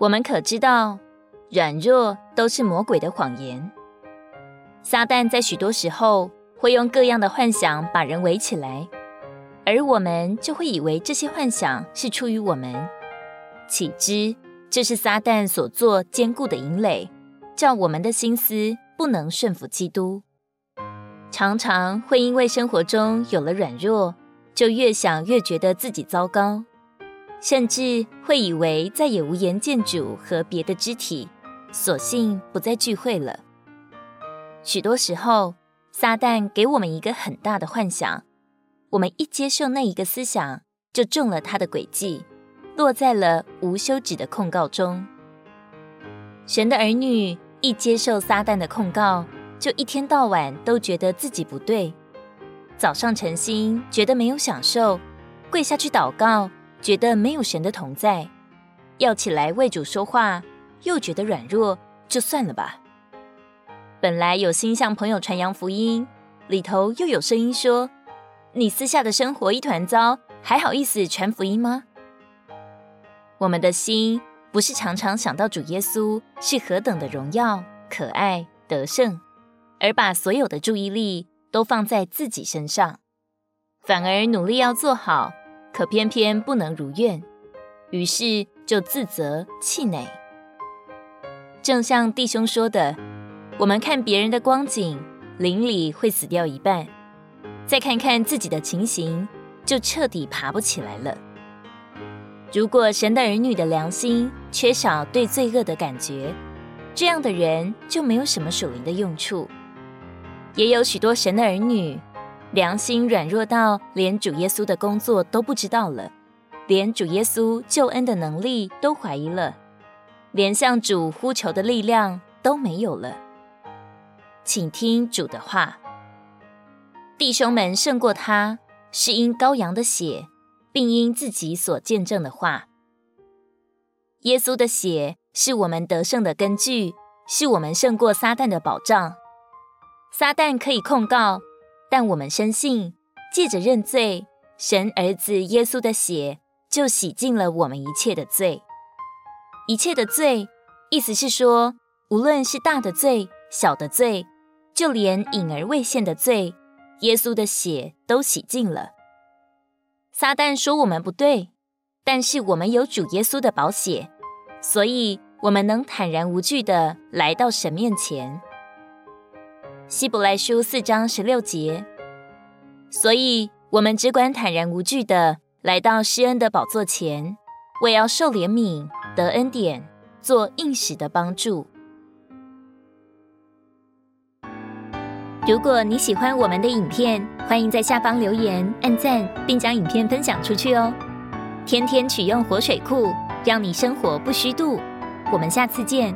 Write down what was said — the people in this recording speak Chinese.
我们可知道，软弱都是魔鬼的谎言。撒旦在许多时候会用各样的幻想把人围起来，而我们就会以为这些幻想是出于我们，岂知这是撒旦所做坚固的营垒，叫我们的心思不能顺服基督。常常会因为生活中有了软弱，就越想越觉得自己糟糕，甚至会以为再也无颜见主和别的肢体，索性不再聚会了。许多时候，撒旦给我们一个很大的幻想，我们一接受那一个思想，就中了他的诡计，落在了无休止的控告中。神的儿女一接受撒旦的控告，就一天到晚都觉得自己不对。早上晨星觉得没有享受，跪下去祷告觉得没有神的同在，要起来为主说话又觉得软弱，就算了吧。本来有心向朋友传扬福音，里头又有声音说：“你私下的生活一团糟，还好意思传福音吗？”我们的心不是常常想到主耶稣是何等的荣耀、可爱、得胜，而把所有的注意力都放在自己身上，反而努力要做好，可偏偏不能如愿，于是就自责气馁。正像弟兄说的。我们看别人的光景，邻里会死掉一半；再看看自己的情形，就彻底爬不起来了。如果神的儿女的良心缺少对罪恶的感觉，这样的人就没有什么属灵的用处。也有许多神的儿女，良心软弱到连主耶稣的工作都不知道了，连主耶稣救恩的能力都怀疑了，连向主呼求的力量都没有了。请听主的话，弟兄们胜过他，是因羔羊的血，并因自己所见证的话。耶稣的血是我们得胜的根据，是我们胜过撒旦的保障。撒旦可以控告，但我们深信，借着认罪，神儿子耶稣的血就洗净了我们一切的罪。一切的罪，意思是说，无论是大的罪、小的罪。就连隐而未现的罪，耶稣的血都洗净了。撒旦说我们不对，但是我们有主耶稣的宝血，所以我们能坦然无惧的来到神面前。希伯来书四章十六节，所以我们只管坦然无惧地来到施恩的宝座前，为要受怜悯、得恩典、做应许的帮助。如果你喜欢我们的影片，欢迎在下方留言、按赞，并将影片分享出去哦。天天取用活水库，让你生活不虚度。我们下次见。